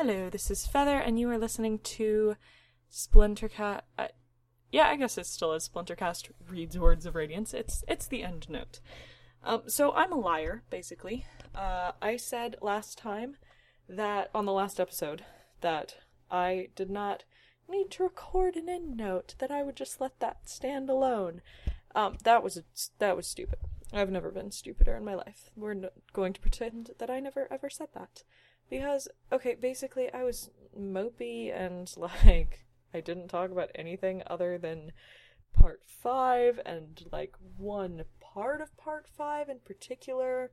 Hello, this is Feather, and you are listening to Splintercast. Uh, yeah, I guess it still is Splintercast reads Words of Radiance. It's it's the end note. Um, so I'm a liar, basically. Uh, I said last time that on the last episode that I did not need to record an end note. That I would just let that stand alone. Um, that was that was stupid. I've never been stupider in my life. We're n- going to pretend that I never ever said that. Because, okay, basically, I was mopey and, like, I didn't talk about anything other than part 5 and, like, one part of part 5 in particular.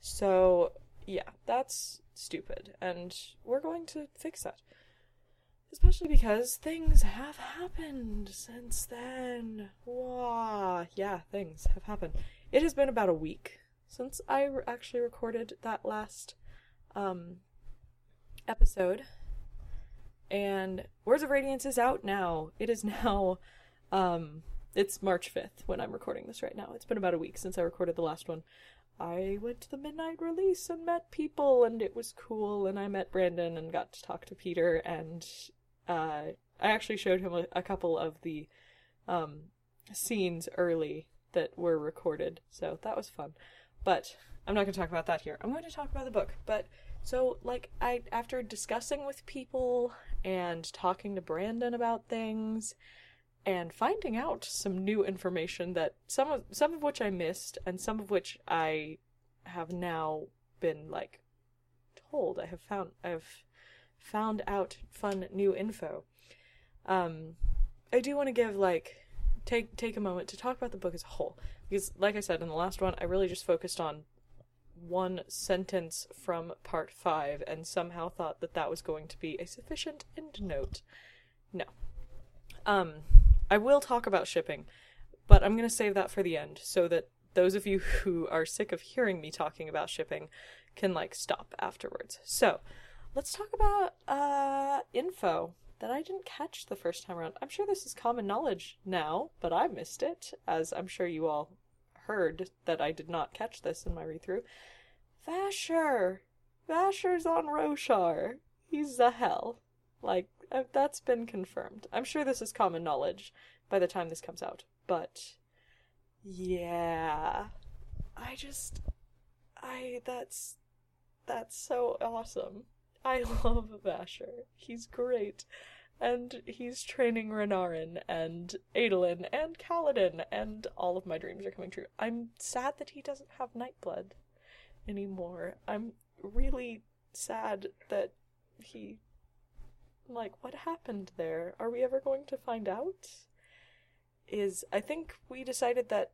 So, yeah, that's stupid. And we're going to fix that. Especially because things have happened since then. Wah. Yeah, things have happened. It has been about a week since I actually recorded that last um, episode. And Words of Radiance is out now. It is now, um, it's March 5th when I'm recording this right now. It's been about a week since I recorded the last one. I went to the midnight release and met people, and it was cool. And I met Brandon and got to talk to Peter, and uh, I actually showed him a, a couple of the um, scenes early that were recorded, so that was fun. But I'm not going to talk about that here. I'm going to talk about the book. But so, like, I after discussing with people and talking to Brandon about things and finding out some new information that some of some of which I missed and some of which I have now been like told. I have found I've found out fun new info. Um, I do want to give like take take a moment to talk about the book as a whole because, like I said in the last one, I really just focused on one sentence from part five and somehow thought that that was going to be a sufficient end note. No. Um, I will talk about shipping, but I'm going to save that for the end so that those of you who are sick of hearing me talking about shipping can like stop afterwards. So, let's talk about uh info that I didn't catch the first time around. I'm sure this is common knowledge now, but I missed it, as I'm sure you all heard that I did not catch this in my read through. Vasher! Vasher's on Roshar. He's Zahel. Like, uh, that's been confirmed. I'm sure this is common knowledge by the time this comes out, but yeah. I just. I. That's. That's so awesome. I love Vasher. He's great. And he's training Renarin and Adolin and Kaladin, and all of my dreams are coming true. I'm sad that he doesn't have Nightblood anymore. I'm really sad that he. Like, what happened there? Are we ever going to find out? Is. I think we decided that.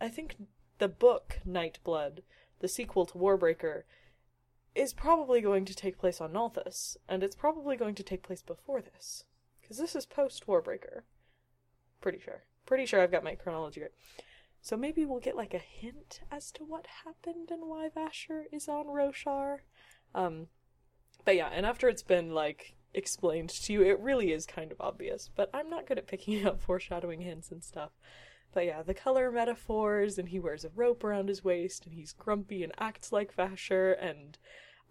I think the book Nightblood, the sequel to Warbreaker, is probably going to take place on Nalthis, and it's probably going to take place before this. Because this is post Warbreaker. Pretty sure. Pretty sure I've got my chronology right. So maybe we'll get like a hint as to what happened and why Vasher is on Roshar. Um, but yeah, and after it's been like explained to you, it really is kind of obvious. But I'm not good at picking up foreshadowing hints and stuff. But yeah, the color metaphors, and he wears a rope around his waist, and he's grumpy and acts like Vasher, and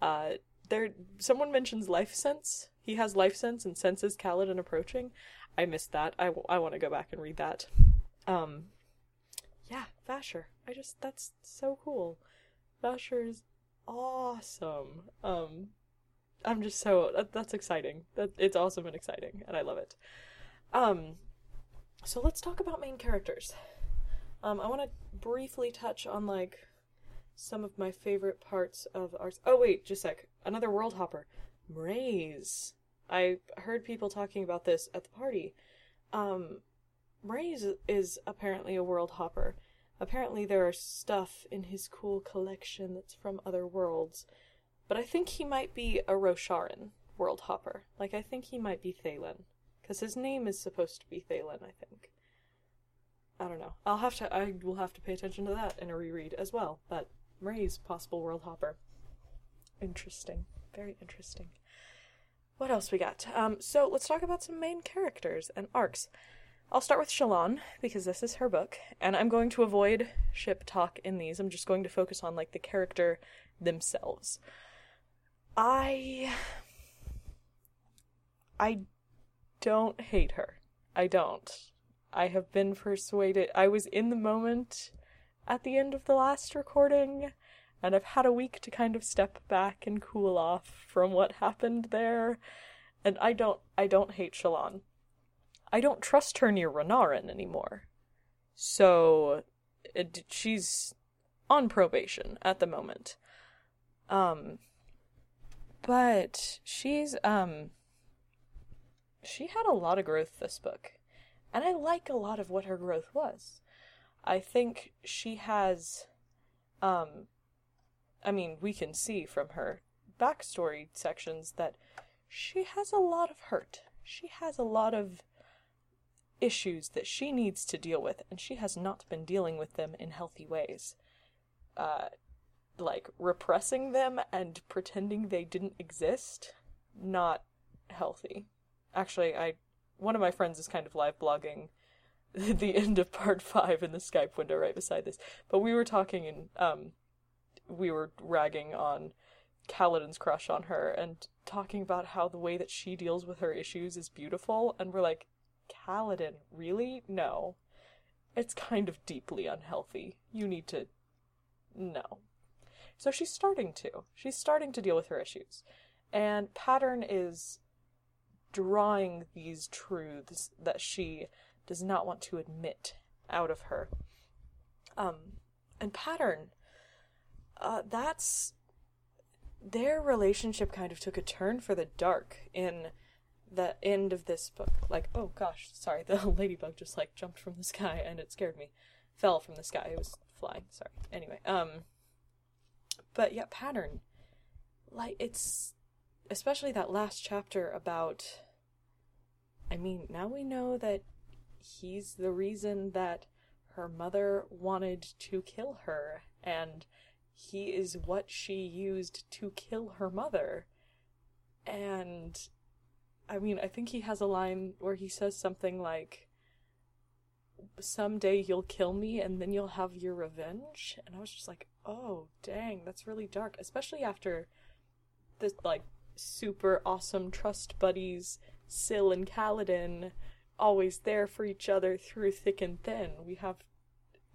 uh, there someone mentions life sense. He has life sense and senses Kaladin approaching. I missed that. I, w- I want to go back and read that. Um, yeah, Vasher. I just that's so cool. Vasher is awesome. Um, I'm just so that, that's exciting. That it's awesome and exciting, and I love it. Um, so let's talk about main characters. Um, I want to briefly touch on like some of my favorite parts of ours. Oh wait, just sec. Another world hopper, Mraize. I heard people talking about this at the party. Um, Mraize is apparently a world hopper. Apparently there are stuff in his cool collection that's from other worlds, but I think he might be a Rosharan world hopper. Like I think he might be Thaylen. Because his name is supposed to be Thalen, I think. I don't know. I'll have to. I will have to pay attention to that in a reread as well. But Mraize possible world hopper. Interesting. Very interesting. What else we got? Um, so let's talk about some main characters and arcs. I'll start with Shallan because this is her book, and I'm going to avoid ship talk in these. I'm just going to focus on like the character themselves. I I don't hate her. I don't. I have been persuaded. I was in the moment at the end of the last recording, and I've had a week to kind of step back and cool off from what happened there. And I don't I don't hate Shallan. I don't trust her near Renarin anymore. So it, she's on probation at the moment. Um but she's um she had a lot of growth this book. And I like a lot of what her growth was. I think she has um I mean, we can see from her backstory sections that she has a lot of hurt. She has a lot of issues that she needs to deal with, and she has not been dealing with them in healthy ways. Uh, like repressing them and pretending they didn't exist, not healthy. Actually, I one of my friends is kind of live blogging the end of part five in the Skype window right beside this. But we were talking and um, we were ragging on Kaladin's crush on her and talking about how the way that she deals with her issues is beautiful, and we're like, Kaladin, really? No. It's kind of deeply unhealthy. You need to. No. So she's starting to. She's starting to deal with her issues. And Pattern is drawing these truths that she does not want to admit out of her. Um, and Pattern, uh, that's. Their relationship kind of took a turn for the dark in the end of this book. Like, oh gosh, sorry, the ladybug just like jumped from the sky and it scared me. Fell from the sky. It was flying. Sorry. Anyway, um but yeah, pattern. Like it's especially that last chapter about I mean, now we know that he's the reason that her mother wanted to kill her and he is what she used to kill her mother. And I mean, I think he has a line where he says something like, Someday you'll kill me and then you'll have your revenge. And I was just like, oh, dang, that's really dark. Especially after this, like, super awesome trust buddies, Syl and Kaladin, always there for each other through thick and thin. We have,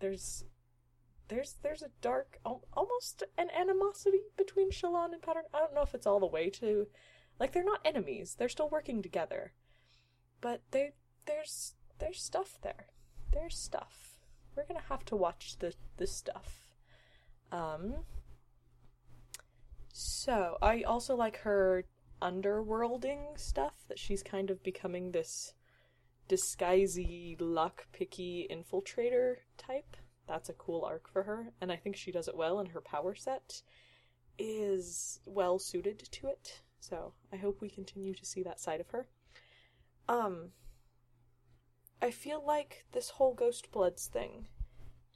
there's, there's, there's a dark, almost an animosity between Shallan and Pattern. I don't know if it's all the way to like they're not enemies. They're still working together. But they there's there's stuff there. There's stuff. We're gonna have to watch the the stuff. Um so I also like her underworlding stuff that she's kind of becoming this disguisey, luck picky infiltrator type. That's a cool arc for her, and I think she does it well, and her power set is well suited to it. So I hope we continue to see that side of her. Um, I feel like this whole Ghost Bloods thing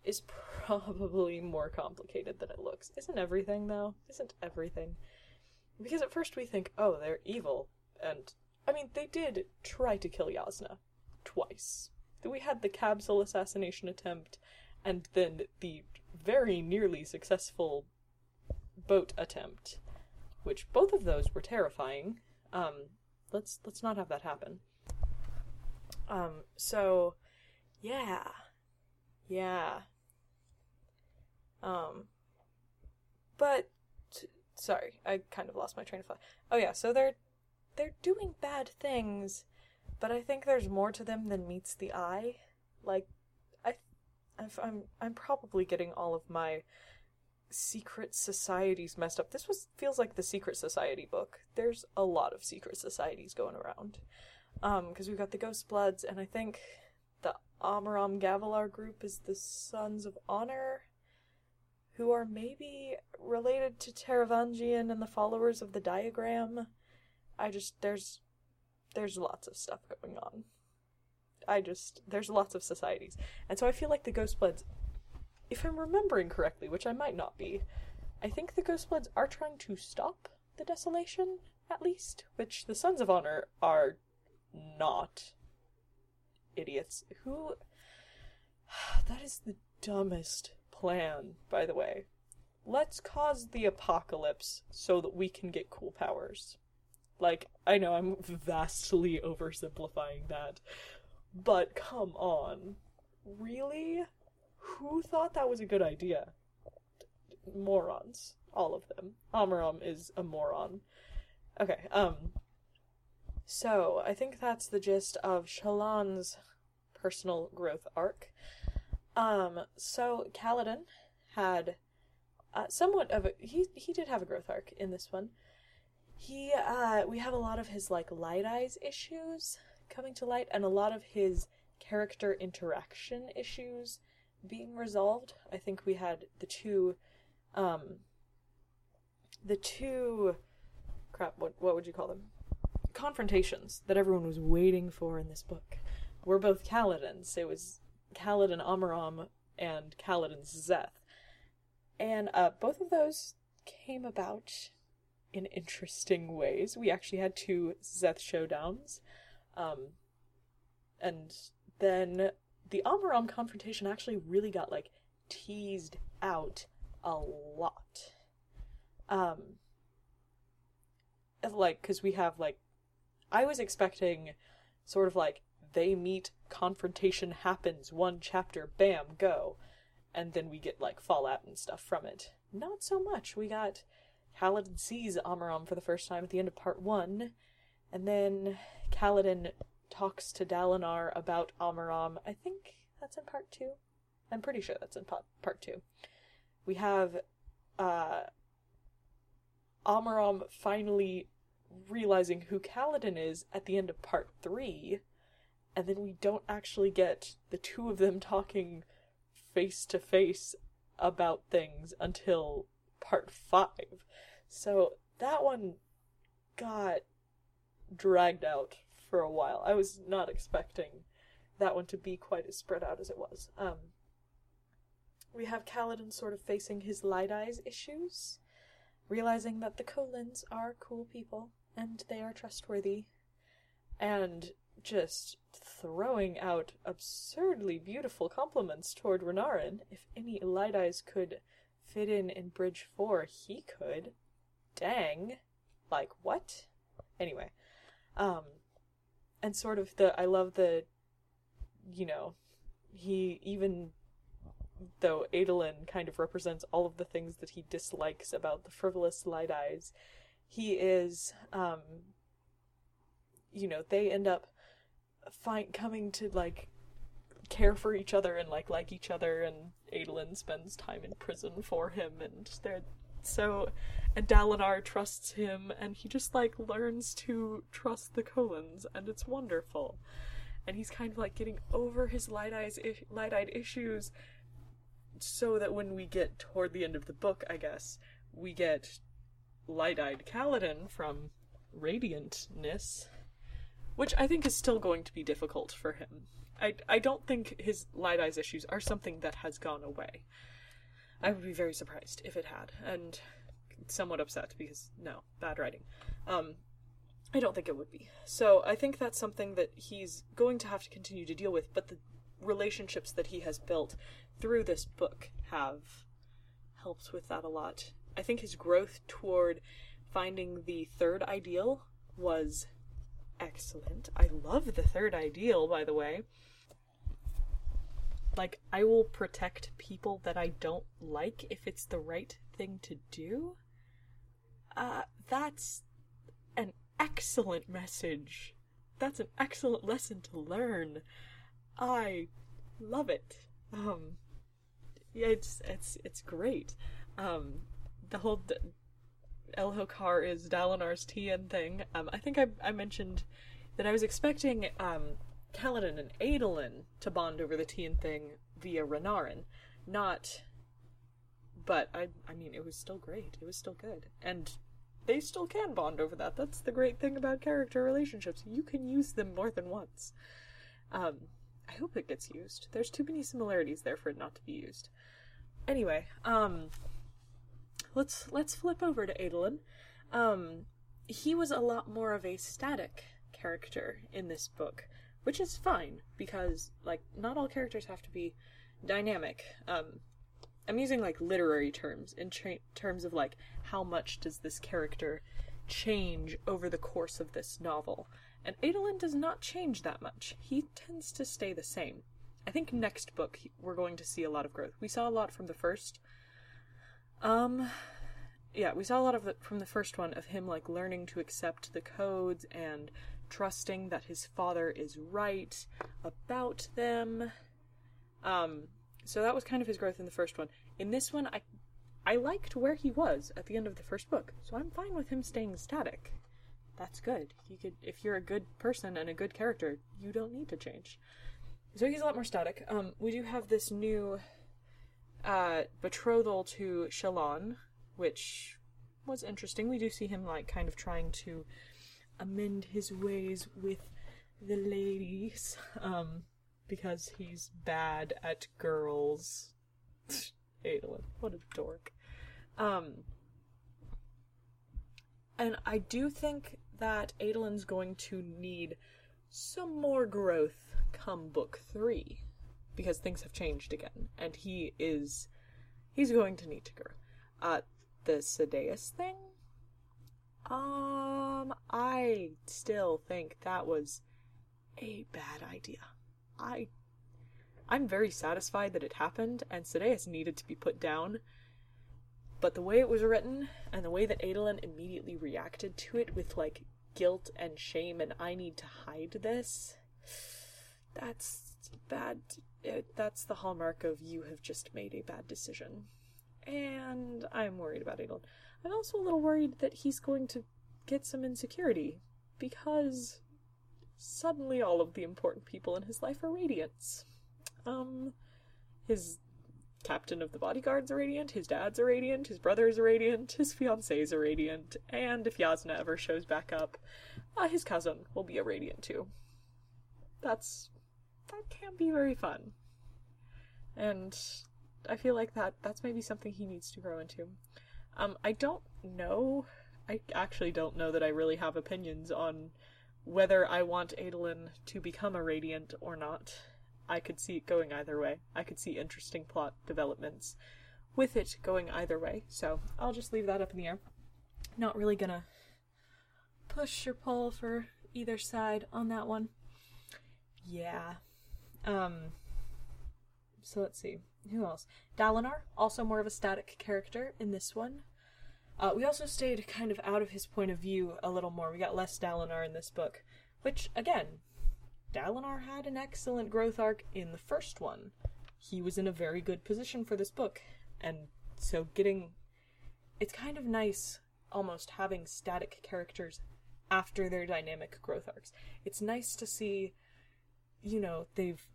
is probably more complicated than it looks. Isn't everything, though? Isn't everything? Because at first we think, oh, they're evil. And, I mean, they did try to kill Jasnah. Twice. We had the capsule assassination attempt, and then the very nearly successful boat attempt which both of those were terrifying. Um, let's let's not have that happen. Um, so yeah, yeah. Um, but sorry, I kind of lost my train of thought. Oh yeah, so they're they're doing bad things, but I think there's more to them than meets the eye. Like, I, I'm I'm probably getting all of my secret societies messed up. This was feels like the secret society book. There's a lot of secret societies going around. Um, because we've got the Ghost Bloods, and I think Amaram Gavilar group is the Sons of Honor, who are maybe related to Taravangian and the followers of the Diagram. I just there's there's lots of stuff going on. I just there's lots of societies, and so I feel like the Ghost Bloods if I'm remembering correctly, which I might not be, I think the Ghostbloods are trying to stop the desolation, at least, which the Sons of Honor are not idiots. Who. That is the dumbest plan, by the way. let's cause the apocalypse so that we can get cool powers. Like, I know I'm vastly oversimplifying that, but come on. Really? Who thought that was a good idea? Morons. All of them. Amaram is a moron. Okay, um. So, I think that's the gist of Shallan's personal growth arc. Um, so Kaladin had uh, somewhat of a he he did have a growth arc in this one. He uh we have a lot of his like light eyes issues coming to light and a lot of his character interaction issues being resolved. I think we had the two um the two crap what what would you call them? Confrontations that everyone was waiting for in this book were both Kaladin's. It was Kaladin Amaram and Kaladin Szeth. And uh, both of those came about in interesting ways. We actually had two Szeth showdowns. Um, and then the Amaram confrontation actually really got like teased out a lot. Um, like, because we have like, I was expecting sort of like they meet, confrontation happens, one chapter, bam, go. And then we get like fallout and stuff from it. Not so much. We got Kaladin sees Amaram for the first time at the end of part one, and then Kaladin talks to Dalinar about Amaram. I think that's in part two. I'm pretty sure that's in part, part two. We have uh, Amaram finally realizing who Kaladin is at the end of part three, and then we don't actually get the two of them talking face to face about things until part five. So that one got dragged out for a while. I was not expecting that one to be quite as spread out as it was. Um, we have Kaladin sort of facing his light eyes issues, realizing that the Kholins are cool people and they are trustworthy, and just throwing out absurdly beautiful compliments toward Renarin. If any eyes could fit in in Bridge 4, he could. Dang. Like, what? Anyway. Um, and sort of the, I love the, you know, he, even though Adolin kind of represents all of the things that he dislikes about the frivolous light eyes, he is, um, you know, they end up find coming to like care for each other and like like each other and Adolin spends time in prison for him and they're so and Dalinar trusts him and he just like learns to trust the Kholins and it's wonderful. And he's kind of like getting over his light eyes light-eyed issues so that when we get toward the end of the book, I guess, we get light-eyed Kaladin from Radiantness which I think is still going to be difficult for him. I, I don't think his light eyes issues are something that has gone away. I would be very surprised if it had, and somewhat upset because no, bad writing. Um, I don't think it would be. So I think that's something that he's going to have to continue to deal with, but the relationships that he has built through this book have helped with that a lot. I think his growth toward finding the third ideal was excellent. I love the third ideal, by the way. Like, I will protect people that I don't like if it's the right thing to do. Uh, that's an excellent message. That's an excellent lesson to learn. I love it. Um, yeah, it's it's it's great. Um, the whole Elhokar is Dalinar's Tien thing. Um, I think I, I mentioned that I was expecting um, Kaladin and Adolin to bond over the Tien thing via Renarin, not. But I, I mean, it was still great. It was still good, and they still can bond over that. That's the great thing about character relationships. You can use them more than once. Um, I hope it gets used. There's too many similarities there for it not to be used. Anyway, um, let's let's flip over to Adolin. Um, he was a lot more of a static character in this book, which is fine because like not all characters have to be dynamic. Um, I'm using like literary terms in tra- terms of like how much does this character change over the course of this novel. And Adolin does not change that much. He tends to stay the same. I think next book we're going to see a lot of growth. We saw a lot from the first. Um yeah, we saw a lot of it from the first one of him like learning to accept the codes and trusting that his father is right about them. Um so that was kind of his growth in the first one. In this one I I liked where he was at the end of the first book, so I'm fine with him staying static. That's good. You could if you're a good person and a good character, you don't need to change. So he's a lot more static. Um, we do have this new uh, betrothal to Shallan, which was interesting. We do see him like kind of trying to amend his ways with the ladies, um, because he's bad at girls. Adolin, what a dork. Um, and I do think that Adolin's going to need some more growth come book three because things have changed again, and he is he's going to need to grow. Uh, the Sadeas thing. Um, I still think that was a bad idea. I I'm very satisfied that it happened and Sadeas needed to be put down. But the way it was written and the way that Adolin immediately reacted to it with like guilt and shame and I need to hide this, that's bad. It, that's the hallmark of you have just made a bad decision. And I'm worried about Adolin. I'm also a little worried that he's going to get some insecurity because suddenly all of the important people in his life are radiants. Um, his captain of the bodyguards are radiant, his dad's a radiant, his brother's a radiant, his fiance's a radiant, and if Jasnah ever shows back up, uh, his cousin will be a radiant too. That's that can be very fun. And I feel like that that's maybe something he needs to grow into. Um, I don't know. I actually don't know that I really have opinions on whether I want Adolin to become a Radiant or not. I could see it going either way. I could see interesting plot developments with it going either way. So I'll just leave that up in the air. Not really gonna push or pull for either side on that one. Yeah. Um so let's see. Who else? Dalinar, also more of a static character in this one. Uh, we also stayed kind of out of his point of view a little more. We got less Dalinar in this book, which, again, Dalinar had an excellent growth arc in the first one. He was in a very good position for this book, and so getting. It's kind of nice almost having static characters after their dynamic growth arcs. It's nice to see, you know, they've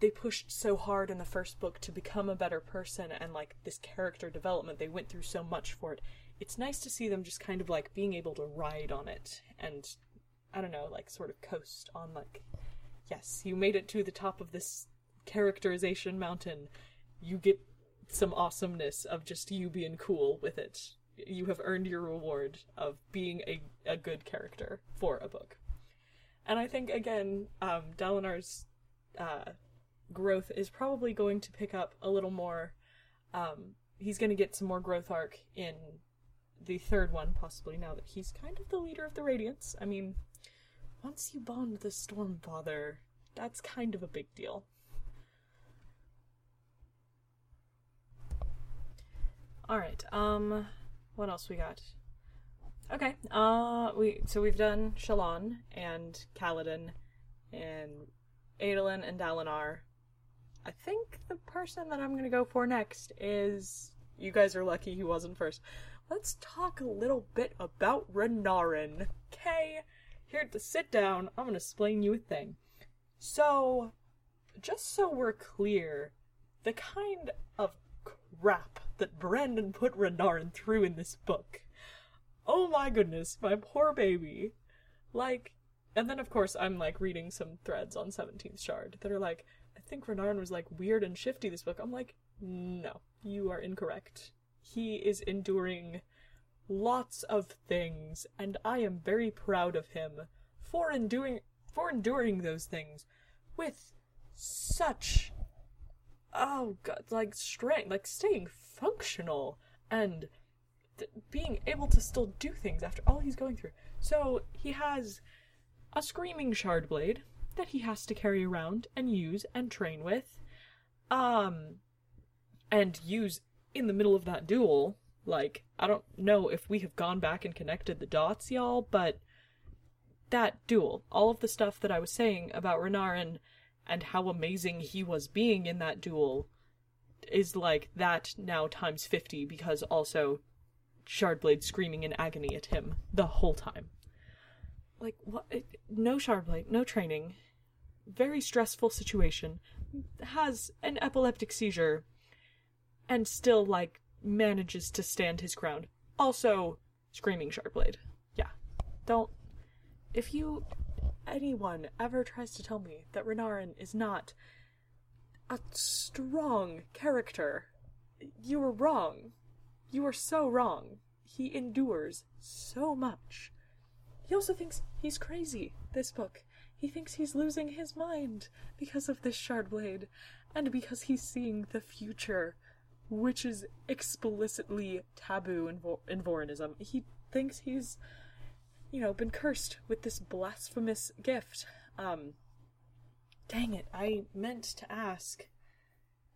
they pushed so hard in the first book to become a better person and like this character development they went through so much for it. It's nice to see them just kind of like being able to ride on it and i don't know like sort of coast on like yes you made it to the top of this characterization mountain. You get some awesomeness of just you being cool with it. You have earned your reward of being a, a good character for a book. And i think again um dalinar's uh growth is probably going to pick up a little more. Um, he's going to get some more growth arc in the third one, possibly now that he's kind of the leader of the Radiants. I mean, once you bond the Stormfather, that's kind of a big deal. Alright, um, what else we got? Okay, uh, we, so we've done Shallan and Kaladin and Adolin and Dalinar I think the person that I'm gonna go for next is. You guys are lucky he wasn't first. Let's talk a little bit about Renarin. Okay? Here to sit down, I'm gonna explain you a thing. So, just so we're clear, the kind of crap that Brandon put Renarin through in this book. Oh my goodness, my poor baby. Like, and then of course I'm like reading some threads on 17th Shard that are like, think Renarin was like weird and shifty this book. I'm like, no, you are incorrect. He is enduring lots of things, and I am very proud of him for enduring for enduring those things with such oh god, like strength, like staying functional and th- being able to still do things after all he's going through. So he has a screaming shard blade that he has to carry around and use and train with, um, and use in the middle of that duel. Like I don't know if we have gone back and connected the dots, y'all, but that duel, all of the stuff that I was saying about Renarin and how amazing he was being in that duel is like that now times 50 because also Shardblade screaming in agony at him the whole time. Like what no Shardblade, no training. Very stressful situation. Has an epileptic seizure and still like manages to stand his ground. Also screaming Shardblade. Yeah. Don't if you anyone ever tries to tell me that Renarin is not a strong character, you are wrong. You are so wrong. He endures so much. He also thinks he's crazy, this book. He thinks he's losing his mind because of this shard blade, and because he's seeing the future, which is explicitly taboo in, Vor- in Vorinism. He thinks he's you know, been cursed with this blasphemous gift. Um, dang it, I meant to ask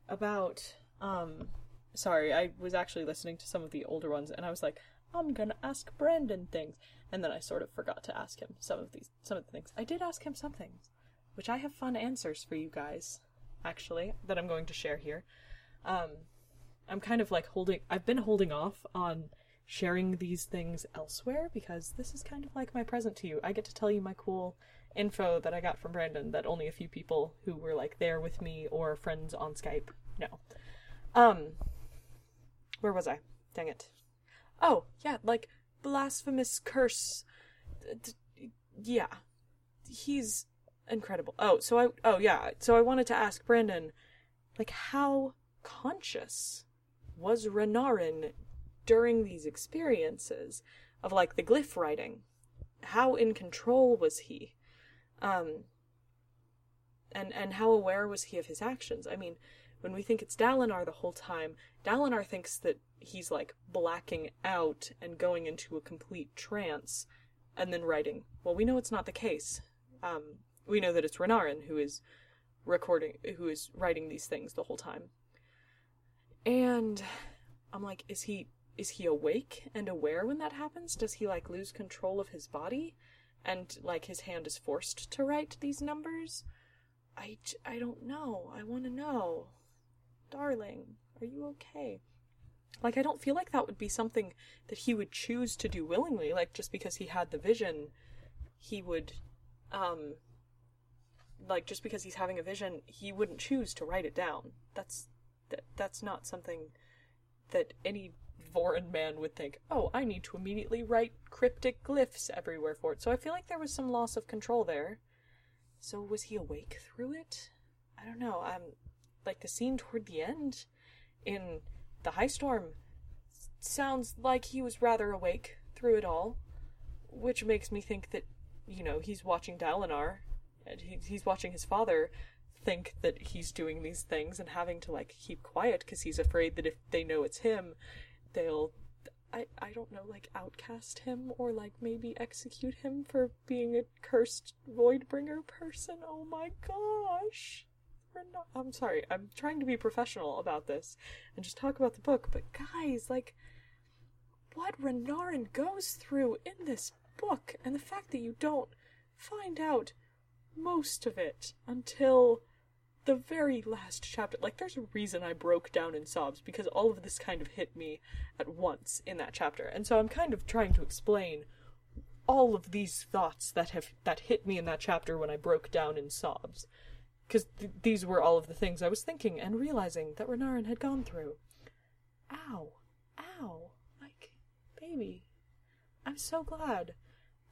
about, um, sorry, I was actually listening to some of the older ones and I was like, I'm gonna ask Brandon things. And then I sort of forgot to ask him some of these, some of the things. I did ask him some things, which I have fun answers for you guys, actually, that I'm going to share here. Um, I'm kind of like holding, I've been holding off on sharing these things elsewhere because this is kind of like my present to you. I get to tell you my cool info that I got from Brandon that only a few people who were like there with me or friends on Skype know. Um where was I? Dang it. Oh, yeah, like blasphemous curse. Yeah. He's incredible. Oh, so I oh yeah, so I wanted to ask Brandon like how conscious was Renarin during these experiences of like the glyph writing how in control was he um and and how aware was he of his actions i mean when we think it's Dalinar the whole time Dalinar thinks that he's like blacking out and going into a complete trance and then writing well we know it's not the case um we know that it's Renarin who is recording who is writing these things the whole time and i'm like is he is he awake and aware when that happens? Does he like lose control of his body and like his hand is forced to write these numbers? I, I don't know. I want to know. Darling, are you okay? Like, I don't feel like that would be something that he would choose to do willingly. Like, just because he had the vision, he would, um, like, just because he's having a vision, he wouldn't choose to write it down. That's, that, that's not something that any Vorin man would think, oh, I need to immediately write cryptic glyphs everywhere for it. So I feel like there was some loss of control there. So was he awake through it? I don't know. Um, like the scene toward the end in the high storm sounds like he was rather awake through it all, which makes me think that you know he's watching Dalinar and he's watching his father think that he's doing these things and having to like keep quiet because he's afraid that if they know it's him they'll I, I don't know, like outcast him or like maybe execute him for being a cursed Voidbringer person. Oh my gosh. Not, I'm sorry, I'm trying to be professional about this and just talk about the book, but guys, like, what Renarin goes through in this book, and the fact that you don't find out most of it until the very last chapter, like, there's a reason I broke down in sobs because all of this kind of hit me at once in that chapter. And so I'm kind of trying to explain all of these thoughts that have that hit me in that chapter when I broke down in sobs. Because th- these were all of the things I was thinking and realizing that Renarin had gone through. Ow. Ow. Like, baby. I'm so glad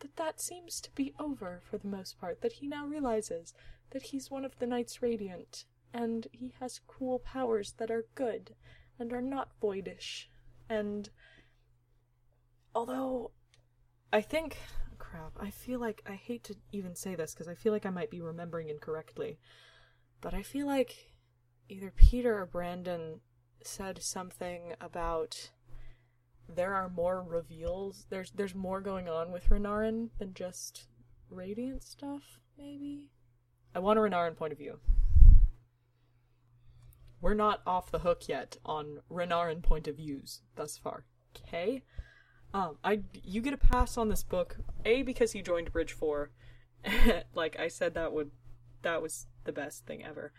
that that seems to be over for the most part, that he now realizes that he's one of the Knights Radiant, and he has cool powers that are good and are not voidish. And although I think crap, I feel like I hate to even say this because I feel like I might be remembering incorrectly, but I feel like either Peter or Brandon said something about there are more reveals. There's there's more going on with Renarin than just radiant stuff, maybe? I want a Renarin point of view. We're not off the hook yet on Renarin point of views thus far. Okay? Um, I you get a pass on this book. A because you joined Bridge Four. like I said, that would that was the best thing ever.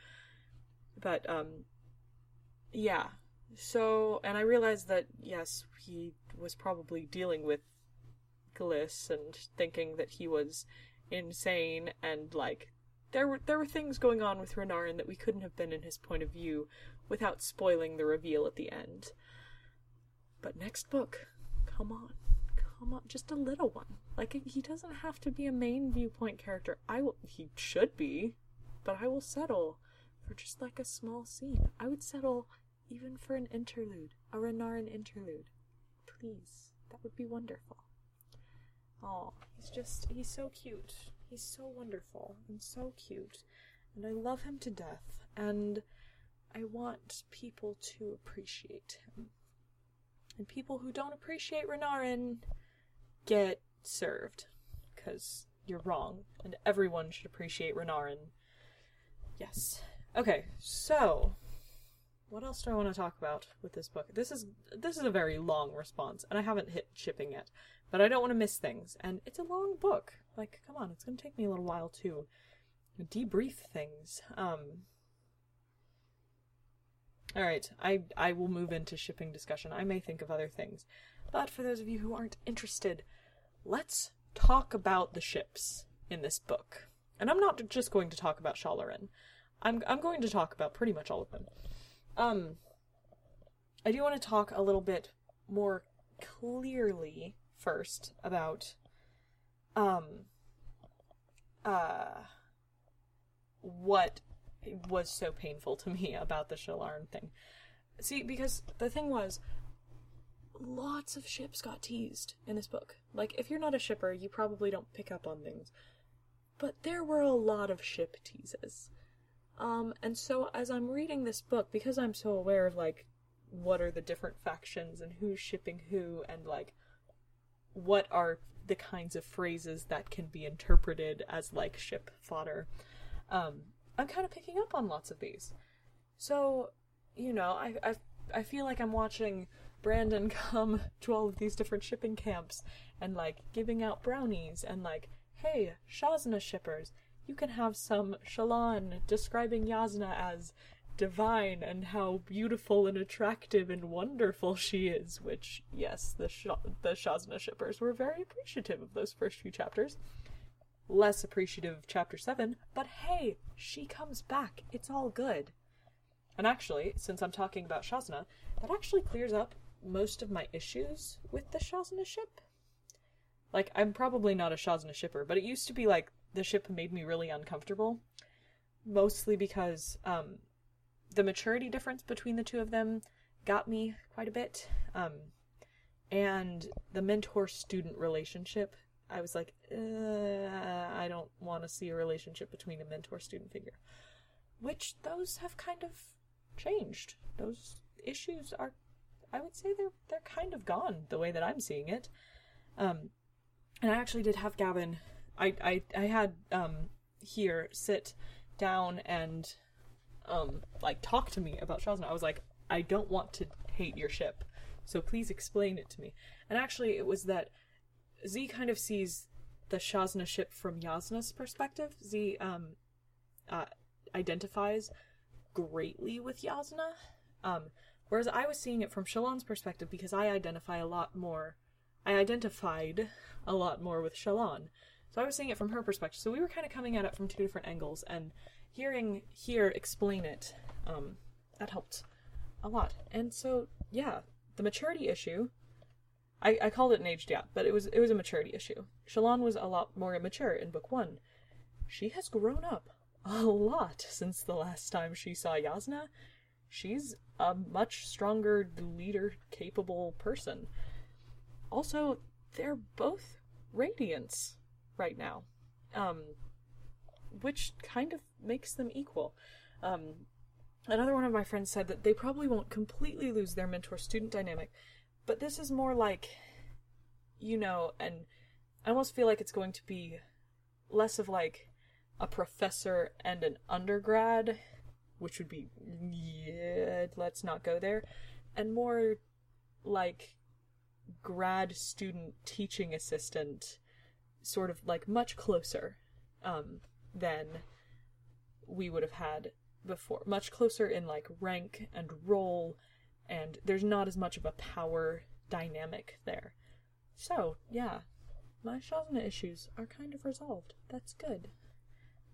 But um, yeah. So and I realized that yes, he was probably dealing with Gliss and thinking that he was insane and like there were there were things going on with Renarin that we couldn't have been in his point of view without spoiling the reveal at the end. But next book, come on. Come on, just a little one. Like he doesn't have to be a main viewpoint character. I will he should be, but I will settle for just like a small scene. I would settle even for an interlude, a Renarin interlude. Please. That would be wonderful. Oh, he's just he's so cute. He's so wonderful and so cute. And I love him to death. And I want people to appreciate him. And people who don't appreciate Renarin get served. Because you're wrong. And everyone should appreciate Renarin. Yes. Okay, so what else do I want to talk about with this book? This is this is a very long response, and I haven't hit shipping yet, but I don't want to miss things, and it's a long book. Like, come on, it's gonna take me a little while to debrief things. Um, all right, I I will move into shipping discussion. I may think of other things, but for those of you who aren't interested, let's talk about the ships in this book. And I'm not just going to talk about Shalloran. I'm I'm going to talk about pretty much all of them. Um, I do want to talk a little bit more clearly first about um uh what was so painful to me about the Shalloran thing. See, because the thing was, lots of ships got teased in this book. Like, if you're not a shipper, you probably don't pick up on things. But there were a lot of ship teases. Um, and so as I'm reading this book, because I'm so aware of like what are the different factions and who's shipping who and like what are the kinds of phrases that can be interpreted as like ship fodder, um, I'm kind of picking up on lots of these. So, you know, I I I feel like I'm watching Brandon come to all of these different shipping camps and like giving out brownies and like, hey, Shazna shippers, you can have some Shallan describing Jasnah as divine and how beautiful and attractive and wonderful she is, which, yes, the, Sh- the Shazna shippers were very appreciative of those first few chapters. Less appreciative of chapter 7, but hey, she comes back. It's all good. And actually, since I'm talking about Shazna, that actually clears up most of my issues with the Shazna ship. Like, I'm probably not a Shazna shipper, but it used to be like the ship made me really uncomfortable. Mostly because um, the maturity difference between the two of them got me quite a bit. Um, and the mentor student relationship, I was like, uh, I don't want to see a relationship between a mentor student figure. Which those have kind of changed. Those issues are, I would say they're they're kind of gone the way that I'm seeing it. Um, and I actually did have Gavin I I I had um here sit down and um like talk to me about Shazna. I was like, I don't want to hate your ship, so please explain it to me. And actually, it was that Z kind of sees the Shazna ship from Jasnah's perspective. Z um uh, identifies greatly with Jasnah, um, whereas I was seeing it from Shallan's perspective because I identify a lot more. I identified a lot more with Shallan. So I was seeing it from her perspective. So we were kind of coming at it from two different angles, and hearing here explain it, um, that helped a lot. And so yeah, the maturity issue. I, I called it an age gap, but it was it was a maturity issue. Shallan was a lot more immature in book one. She has grown up a lot since the last time she saw Jasnah. She's a much stronger leader capable person. Also, they're both radiance right now, um, which kind of makes them equal. Um, another one of my friends said that they probably won't completely lose their mentor student dynamic, but this is more like, you know, and I almost feel like it's going to be less of like a professor and an undergrad, which would be, yeah, let's not go there, and more like grad student teaching assistant, sort of like much closer um, than we would have had before. Much closer in like rank and role, and there's not as much of a power dynamic there. So, yeah, my Shazna issues are kind of resolved. That's good.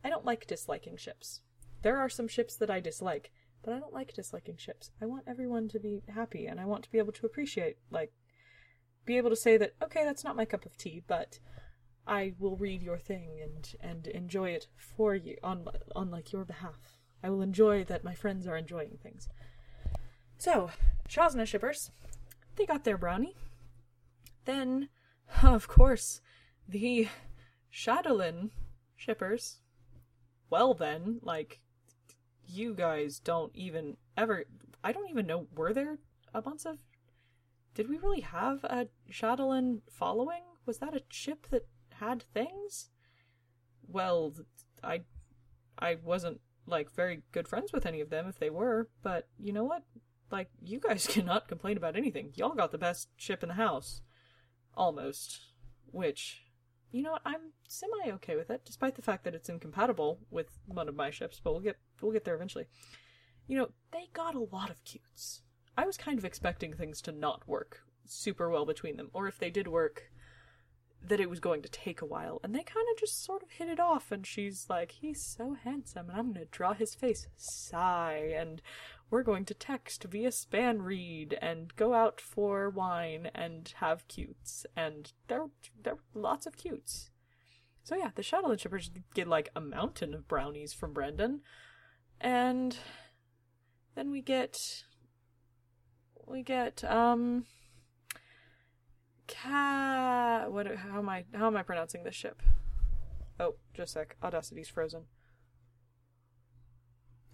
I don't like disliking ships. There are some ships that I dislike, but I don't like disliking ships. I want everyone to be happy, and I want to be able to appreciate, like, be able to say that, okay, that's not my cup of tea, but I will read your thing and and enjoy it for you on on like your behalf. I will enjoy that my friends are enjoying things. So, Shazna shippers, they got their brownie. Then, of course, the Shadowlin shippers. Well then, like you guys don't even ever I don't even know were there a bunch of did we really have a Shadowlin following? Was that a ship that had things? Well, I I wasn't like very good friends with any of them if they were, but you know what? Like you guys cannot complain about anything. Y'all got the best ship in the house. Almost. Which you know what, I'm semi okay with it, despite the fact that it's incompatible with one of my ships, but we'll get we'll get there eventually. You know, they got a lot of cutes. I was kind of expecting things to not work super well between them, or if they did work, that it was going to take a while, and they kind of just sort of hit it off. And she's like, "He's so handsome, and I'm going to draw his face." Sigh, and we're going to text via spanreed and go out for wine and have cutes, and there there are lots of cutes. So yeah, the shuttle and shippers get like a mountain of brownies from Brandon, and then we get we get um Cat. What? How am I? How am I pronouncing this ship? Oh, just a sec. Audacity's frozen.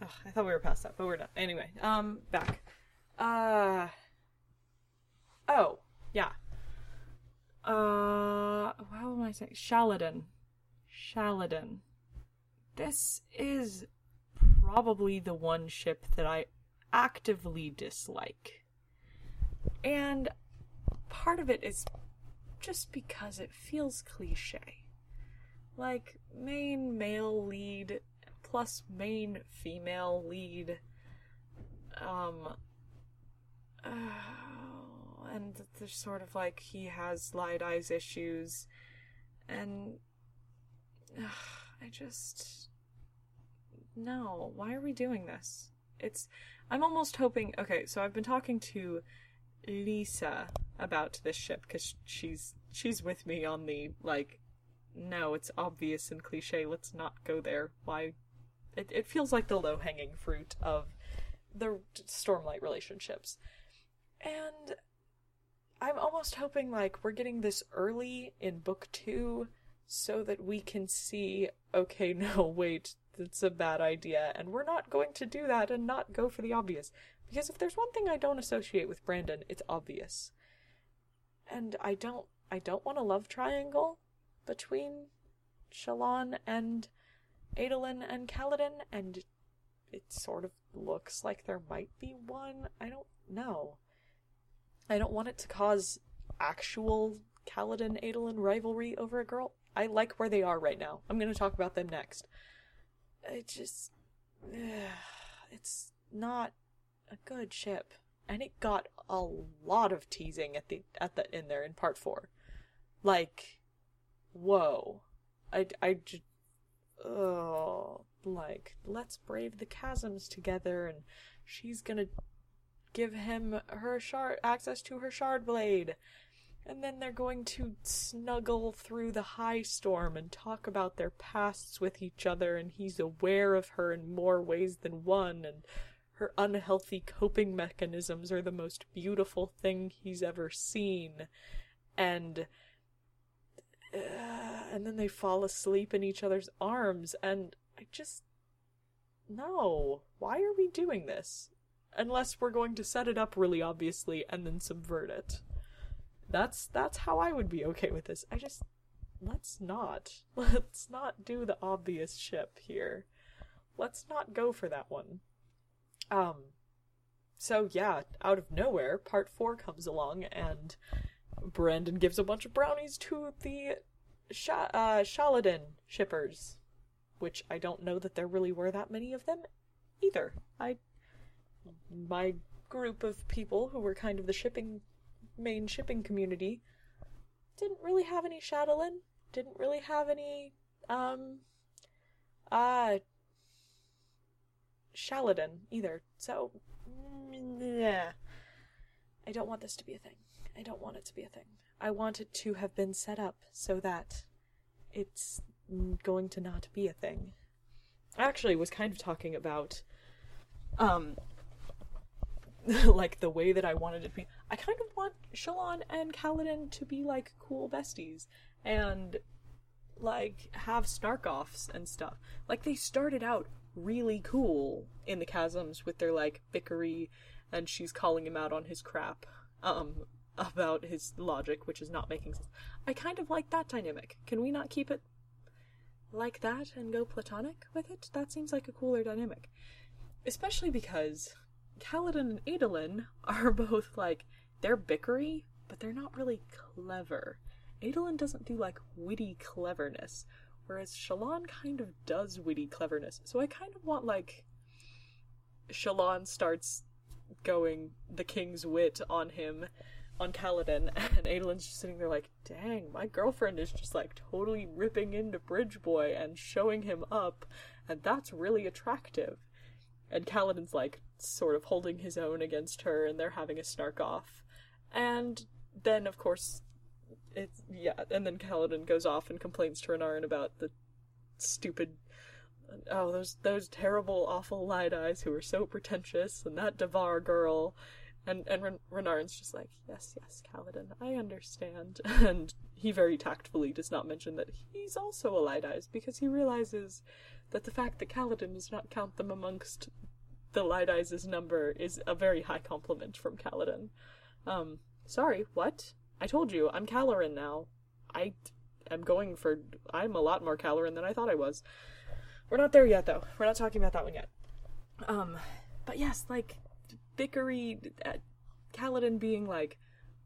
Ugh, I thought we were past that, but we're not. Anyway, um, back. Uh. Oh, yeah. Uh, how am I saying? Shaladin. Shaladin. This is probably the one ship that I actively dislike. And part of it is just because it feels cliche. Like, main male lead plus main female lead. Um. Uh, and there's sort of like he has light eyes issues. And. Uh, I just. No, why are we doing this? It's. I'm almost hoping. Okay, so I've been talking to Lisa about this ship because she's she's with me on the like no it's obvious and cliche let's not go there. Why? It, it feels like the low hanging fruit of the stormlight relationships. And i'm almost hoping like we're getting this early in book two so that we can see okay no wait that's a bad idea and we're not going to do that and not go for the obvious. Because if there's one thing i don't associate with brandon it's obvious and I don't I don't want a love triangle between Shallan and Adolin and Kaladin, and it sort of looks like there might be one. I don't know. I don't want it to cause actual Kaladin Adolin rivalry over a girl. I like where they are right now. I'm going to talk about them next. It just. it's not a good ship and it got a lot of teasing at the at the in there in part four. Like, whoa, I I just oh like let's brave the chasms together, and she's gonna give him her shard access to her shard blade. And then they're going to snuggle through the high storm and talk about their pasts with each other, and he's aware of her in more ways than one, and her unhealthy coping mechanisms are the most beautiful thing he's ever seen. And uh, and then they fall asleep in each other's arms and I just no. Why are we doing this? Unless we're going to set it up really obviously and then subvert it. That's that's how I would be okay with this. I just let's not. Let's not do the obvious ship here. Let's not go for that one. Um so yeah, out of nowhere, part 4 comes along and Brandon gives a bunch of brownies to the Sh- uh, Shaladin shippers, which I don't know that there really were that many of them either. I my group of people who were kind of the shipping main shipping community didn't really have any Shadowlin, didn't really have any um uh Shaladin either. So yeah. I don't want this to be a thing. I don't want it to be a thing. I want it to have been set up so that it's going to not be a thing. I actually was kind of talking about um like the way that I wanted it to be. I kind of want Shallan and Kaladin to be like cool besties and like have snark offs and stuff. Like they started out really cool in the chasms with their like bickery and she's calling him out on his crap um about his logic which is not making sense. I kind of like that dynamic. Can we not keep it like that and go platonic with it? That seems like a cooler dynamic. Especially because Kaladin and Adolin are both like they're bickery, but they're not really clever. Adolin doesn't do like witty cleverness, whereas Shallan kind of does witty cleverness. So I kind of want like Shallan starts going the king's wit on him on Kaladin, and Adolin's just sitting there like, dang, my girlfriend is just like totally ripping into Bridge Boy and showing him up, and that's really attractive. And Kaladin's like sort of holding his own against her, and they're having a snark off. And then, of course, it's yeah, and then Kaladin goes off and complains to Renarin about the stupid oh those those terrible awful light eyes who are so pretentious and that Davar girl and and Ren- Renarin's just like yes yes Kaladin I understand and he very tactfully does not mention that he's also a light eyes because he realizes that the fact that Kaladin does not count them amongst the light eyes' number is a very high compliment from Kaladin. Um, sorry, what? I told you, I'm Caloran now. I am going for. I'm a lot more Caloran than I thought I was. We're not there yet, though. We're not talking about that one yet. Um, but yes, like, bickery. Uh, Kaladin being, like,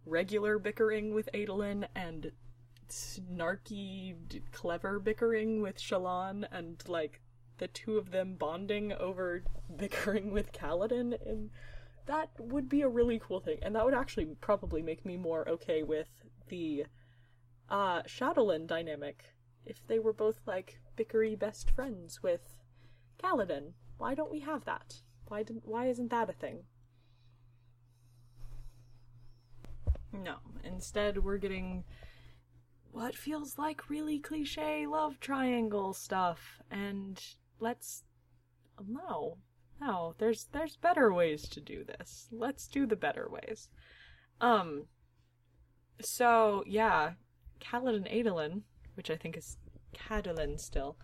regular bickering with Adolin and snarky, clever bickering with Shallan, and, like, the two of them bonding over bickering with Kaladin, and that would be a really cool thing. And that would actually probably make me more okay with the uh Shadowlin dynamic if they were both like bickery best friends with Kaladin. Why don't we have that? Why didn't why isn't that a thing? No. Instead we're getting what feels like really cliche love triangle stuff and let's no no there's there's better ways to do this. Let's do the better ways. Um so yeah Kaladin and Adolin which I think is Cadolin still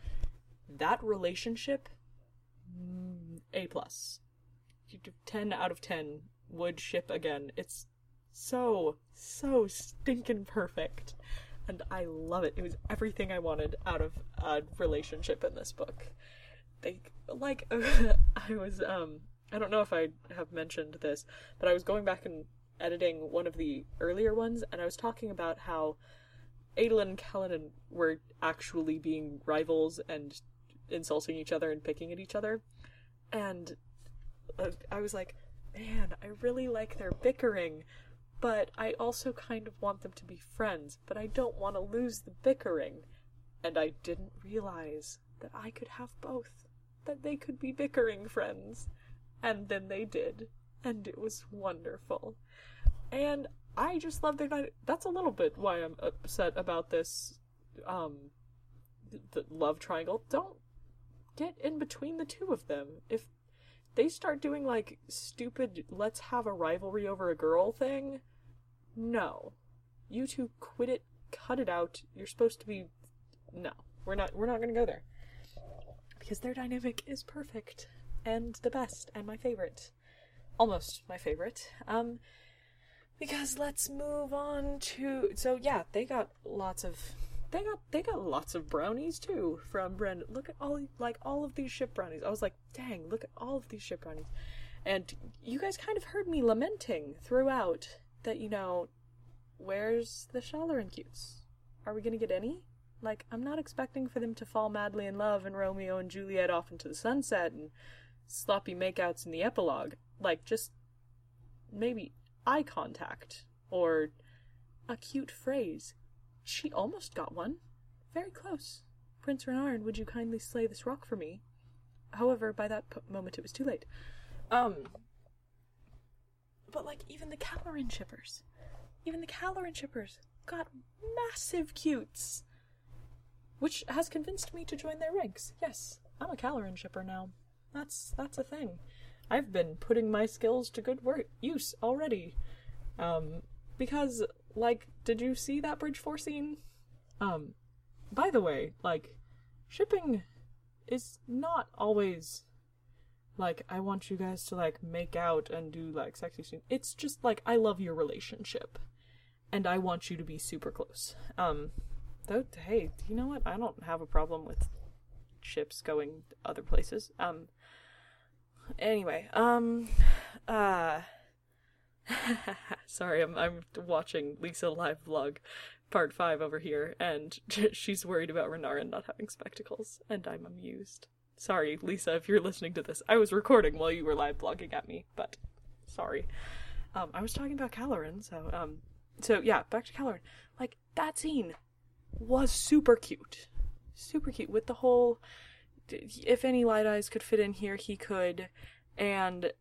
that relationship mm, a plus. 10 out of 10 would ship again. It's so so stinking perfect. And I love it. It was everything I wanted out of a relationship in this book like I was um I don't know if I have mentioned this, but I was going back and editing one of the earlier ones and I was talking about how Adolin and Kaladin were actually being rivals and insulting each other and picking at each other. And uh, I was like, man, I really like their bickering, but I also kind of want them to be friends, but I don't want to lose the bickering. And I didn't realize that I could have both that they could be bickering friends. And then they did. And it was wonderful. And I just love their night. That's a little bit why I'm upset about this um the love triangle. Don't get in between the two of them. If they start doing like stupid let's have a rivalry over a girl thing, no. You two quit it, cut it out. You're supposed to be no. We're not we're not going to go there because their dynamic is perfect and the best and my favorite. Almost my favorite. Um because let's move on to so yeah, they got lots of they got they got lots of brownies too from Brandon. Look at all like all of these ship brownies. I was like, dang, look at all of these ship brownies. And you guys kind of heard me lamenting throughout that, you know, where's the Shalaran cutes? Are we gonna get any? Like, I'm not expecting for them to fall madly in love and Romeo and Juliet off into the sunset and sloppy makeouts in the epilogue. Like, just maybe eye contact or a cute phrase. She almost got one. Very close. Prince Renarin, would you kindly slay this rock for me? However, by that moment it was too late. Um. But, like, even the Caloran shippers, even the Caloran shippers got massive cutes which has convinced me to join their ranks. Yes, I'm a Caloran shipper now. That's that's a thing. I've been putting my skills to good work use already. Um, because like, did you see that bridge four scene? Um, by the way, like, shipping is not always like I want you guys to like make out and do like sexy scenes. It's just like I love your relationship, and I want you to be super close. Um, Though, hey, you know what? I don't have a problem with ships going other places. Um. Anyway, um, uh. Sorry, I'm I'm watching Lisa live vlog, part five over here, and she's worried about Renarin not having spectacles, and I'm amused. Sorry, Lisa, if you're listening to this, I was recording while you were live vlogging at me, but sorry. Um, I was talking about Caloran, so um, so yeah, back to Caloran. Like that scene was super cute. Super cute with the whole if any light eyes could fit in here, he could and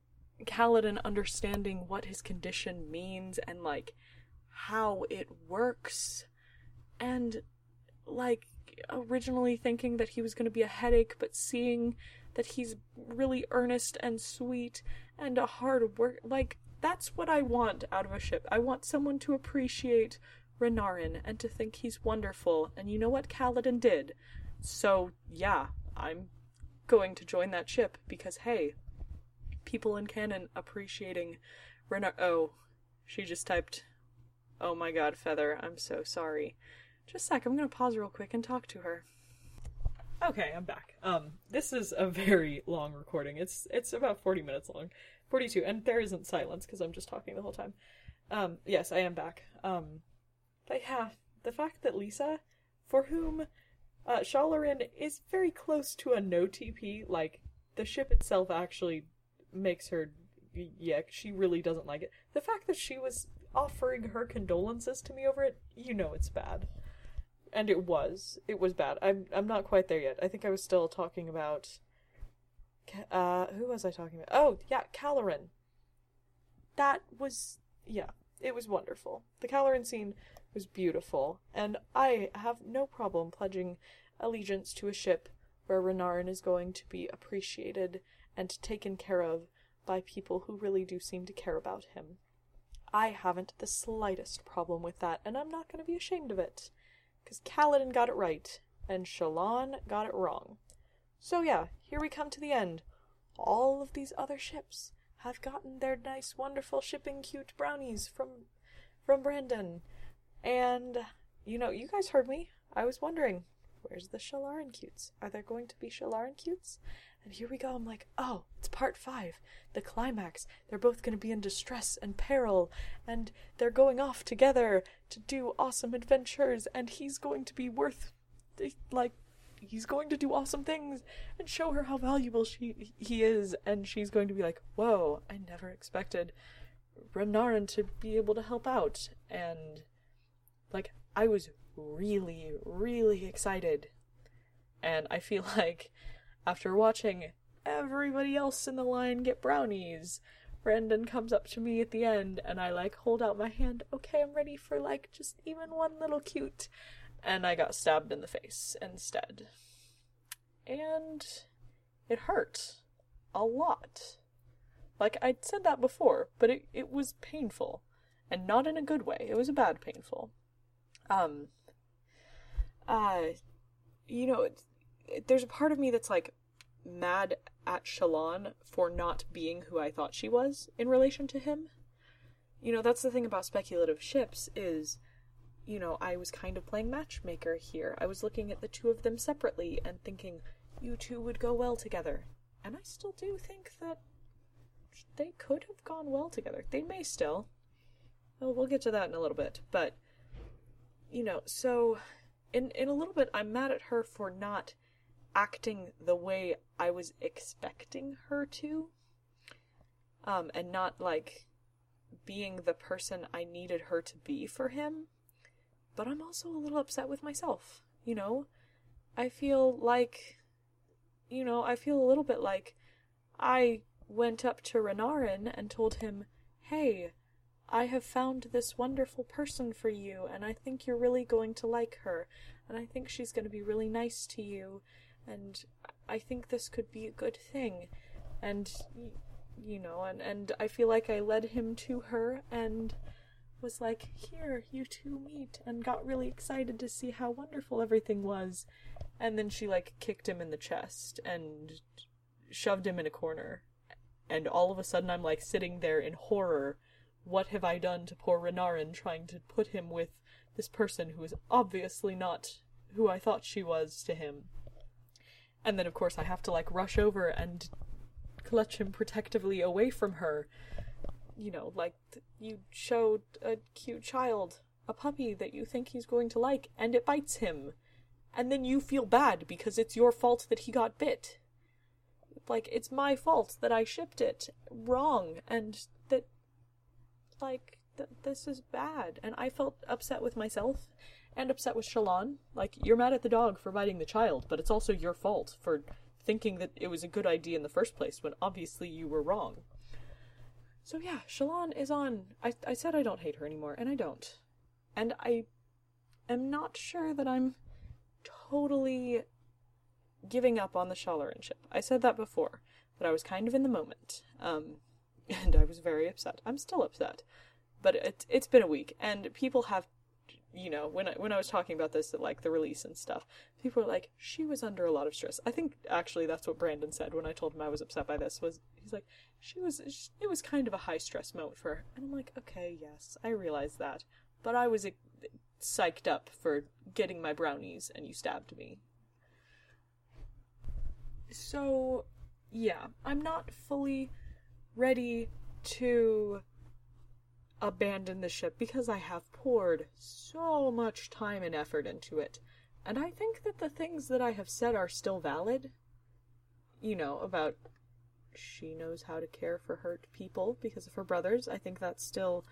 Kaladin understanding what his condition means and like how it works and like originally thinking that he was going to be a headache but seeing that he's really earnest and sweet and a hard work like that's what I want out of a ship. I want someone to appreciate Renarin and to think he's wonderful. And you know what Kaladin did? So, yeah, I'm going to join that ship because, hey, people in canon appreciating Renar. Oh, she just typed, oh my god, Feather, I'm so sorry. Just a sec, I'm gonna pause real quick and talk to her. Okay, I'm back. Um, this is a very long recording. It's it's about 40 minutes long. 42, and there isn't silence because I'm just talking the whole time. Um, yes, I am back. Um, but yeah, the fact that Lisa, for whom uh, Shalaran is very close to a no TP, like the ship itself actually makes her, yeah, she really doesn't like it. The fact that she was offering her condolences to me over it, you know it's bad. And it was. It was bad. I'm I'm not quite there yet. I think I was still talking about uh who was I talking about? Oh, yeah, Caloran. That was yeah, it was wonderful. The Caloran scene was beautiful, and I have no problem pledging allegiance to a ship where Renarin is going to be appreciated and taken care of by people who really do seem to care about him. I haven't the slightest problem with that, and I'm not going to be ashamed of it. Because Kaladin got it right, and Shallan got it wrong. So yeah, here we come to the end. All of these other ships have gotten their nice, wonderful shipping cute brownies from from Brandon. And, you know, you guys heard me. I was wondering, where's the Shalaran cutes? Are there going to be Shalaran cutes? And here we go. I'm like, oh, it's part five, the climax. They're both going to be in distress and peril, and they're going off together to do awesome adventures, and he's going to be worth, like, he's going to do awesome things and show her how valuable she he is, and she's going to be like, whoa, I never expected Renarin to be able to help out, and like, I was really, really excited. And I feel like after watching everybody else in the line get brownies, Brandon comes up to me at the end and I like hold out my hand, okay, I'm ready for like just even one little cute. And I got stabbed in the face instead. And it hurt a lot. Like I'd said that before, but it, it was painful. And not in a good way. It was a bad painful um uh you know there's a part of me that's like mad at Shallan for not being who I thought she was in relation to him. You know, that's the thing about speculative ships is you know, I was kind of playing matchmaker here. I was looking at the two of them separately and thinking you two would go well together. And I still do think that they could have gone well together. They may still. Well, we'll get to that in a little bit. But you know, so in in a little bit I'm mad at her for not acting the way I was expecting her to. Um, and not like being the person I needed her to be for him. But I'm also a little upset with myself, you know? I feel like you know, I feel a little bit like I went up to Renarin and told him, "Hey, I have found this wonderful person for you, and I think you're really going to like her, and I think she's going to be really nice to you, and I think this could be a good thing. And, you know, and, and I feel like I led him to her and was like, here, you two meet, and got really excited to see how wonderful everything was. And then she, like, kicked him in the chest and shoved him in a corner. And all of a sudden, I'm, like, sitting there in horror. What have I done to poor Renarin trying to put him with this person who is obviously not who I thought she was to him? And then, of course, I have to like rush over and clutch him protectively away from her. You know, like you showed a cute child a puppy that you think he's going to like, and it bites him. And then you feel bad because it's your fault that he got bit. Like, it's my fault that I shipped it wrong, and that, like, th- this is bad. And I felt upset with myself and upset with Shallan Like, you're mad at the dog for biting the child, but it's also your fault for thinking that it was a good idea in the first place when obviously you were wrong. So yeah, Shallan is on. I, I said I don't hate her anymore, and I don't. And I am not sure that I'm totally giving up on the Shalloran ship. I said that before, that I was kind of in the moment. Um, and I was very upset. I'm still upset. But it, it's been a week, and people have you know, when I, when I was talking about this like the release and stuff, people were like, she was under a lot of stress. I think actually that's what Brandon said when I told him I was upset by this. Was he's like, she was, it was kind of a high stress moment for her, and I'm like, okay, yes, I realize that, but I was eh, psyched up for getting my brownies, and you stabbed me. So, yeah, I'm not fully ready to abandon the ship because I have poured so much time and effort into it. And I think that the things that I have said are still valid. You know, about she knows how to care for hurt people because of her brothers. I think that's still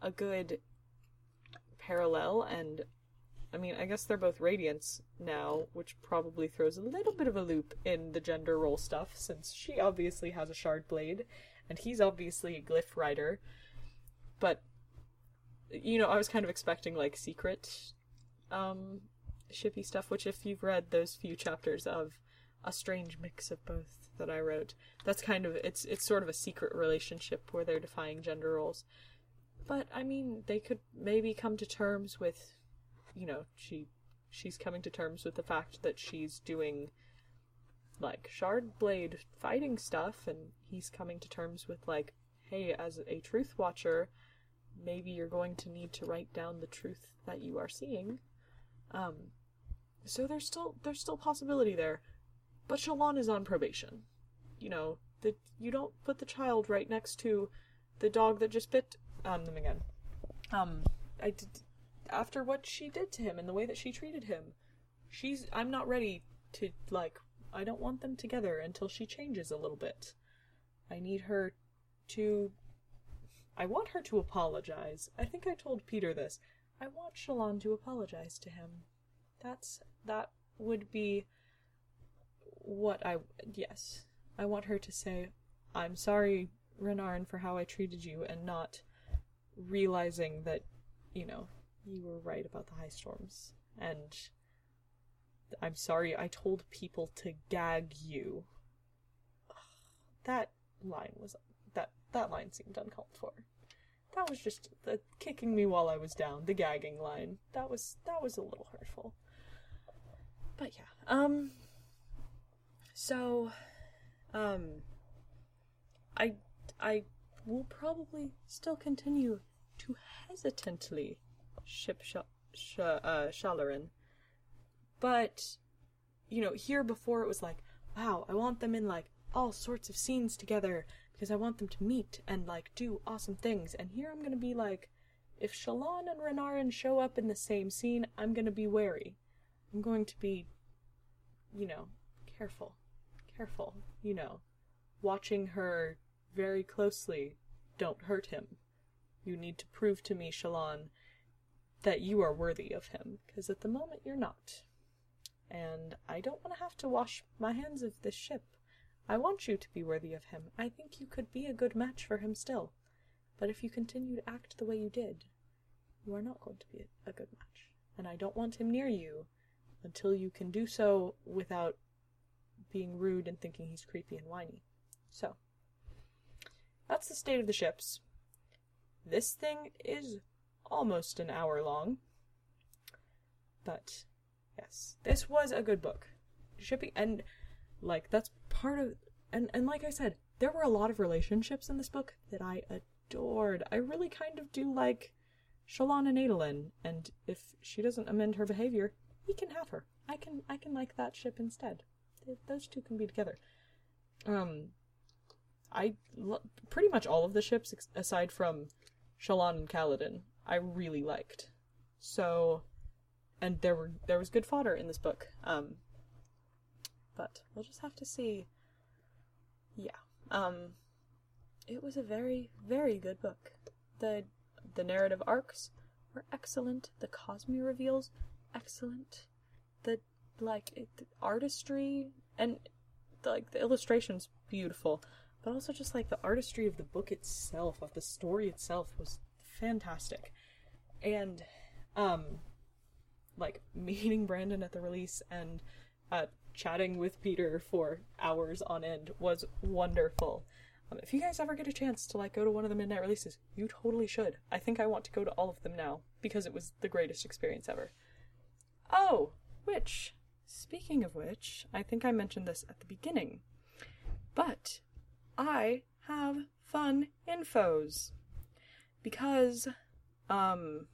a good parallel and I mean, I guess they're both Radiants now, which probably throws a little bit of a loop in the gender role stuff, since she obviously has a shard blade, and he's obviously a glyph writer. but you know, I was kind of expecting like secret um shippy stuff, which if you've read those few chapters of a strange mix of both that I wrote, that's kind of it's it's sort of a secret relationship where they're defying gender roles. But I mean, they could maybe come to terms with you know, she she's coming to terms with the fact that she's doing like shard blade fighting stuff and he's coming to terms with like hey as a truth watcher maybe you're going to need to write down the truth that you are seeing. Um, so there's still there's still possibility there, but Shallan is on probation. You know that you don't put the child right next to the dog that just bit um, them again. Um, I did after what she did to him and the way that she treated him. She's I'm not ready to like I don't want them together until she changes a little bit. I need her to I want her to apologize. I think I told Peter this. I want Shallan to apologize to him. That's that would be what I yes. I want her to say, "I'm sorry, Renarin, for how I treated you," and not realizing that, you know, you were right about the high storms, and I'm sorry I told people to gag you. That line was that line seemed uncalled for. That was just the kicking me while I was down, the gagging line. That was that was a little hurtful. But yeah. Um So, um, I I will probably still continue to hesitantly ship sh- sh- uh, Shalarin, but you know, here before it was like, wow, I want them in like all sorts of scenes together because I want them to meet and like do awesome things. And here I'm gonna be like, if Shallan and Renarin show up in the same scene, I'm gonna be wary. I'm going to be, you know, careful. Careful, you know. Watching her very closely. Don't hurt him. You need to prove to me, Shallan, that you are worthy of him, because at the moment you're not. And I don't want to have to wash my hands of this ship. I want you to be worthy of him. I think you could be a good match for him still. But if you continue to act the way you did, you are not going to be a good match. And I don't want him near you until you can do so without being rude and thinking he's creepy and whiny. So, that's the state of the ships. This thing is almost an hour long. But, yes, this was a good book. Shipping, and, like, that's part of, and, and like I said, there were a lot of relationships in this book that I adored. I really kind of do like Shallan and Adolin, and if she doesn't amend her behavior, he can have her. I can I can like that ship instead. Those two can be together. Um, I lo- pretty much all of the ships ex- aside from Shallan and Kaladin I really liked. So, and there were there was good fodder in this book. Um, but we'll just have to see. Yeah. Um, it was a very very good book. the The narrative arcs were excellent. The Cosmere reveals excellent. The like it, the artistry and the, like the illustrations beautiful, but also just like the artistry of the book itself, of the story itself was fantastic. And um like meeting Brandon at the release and uh, chatting with Peter for hours on end was wonderful. Um, if you guys ever get a chance to like go to one of the midnight releases, you totally should. I think I want to go to all of them now because it was the greatest experience ever. Oh, which, speaking of which, I think I mentioned this at the beginning, but I have fun infos because um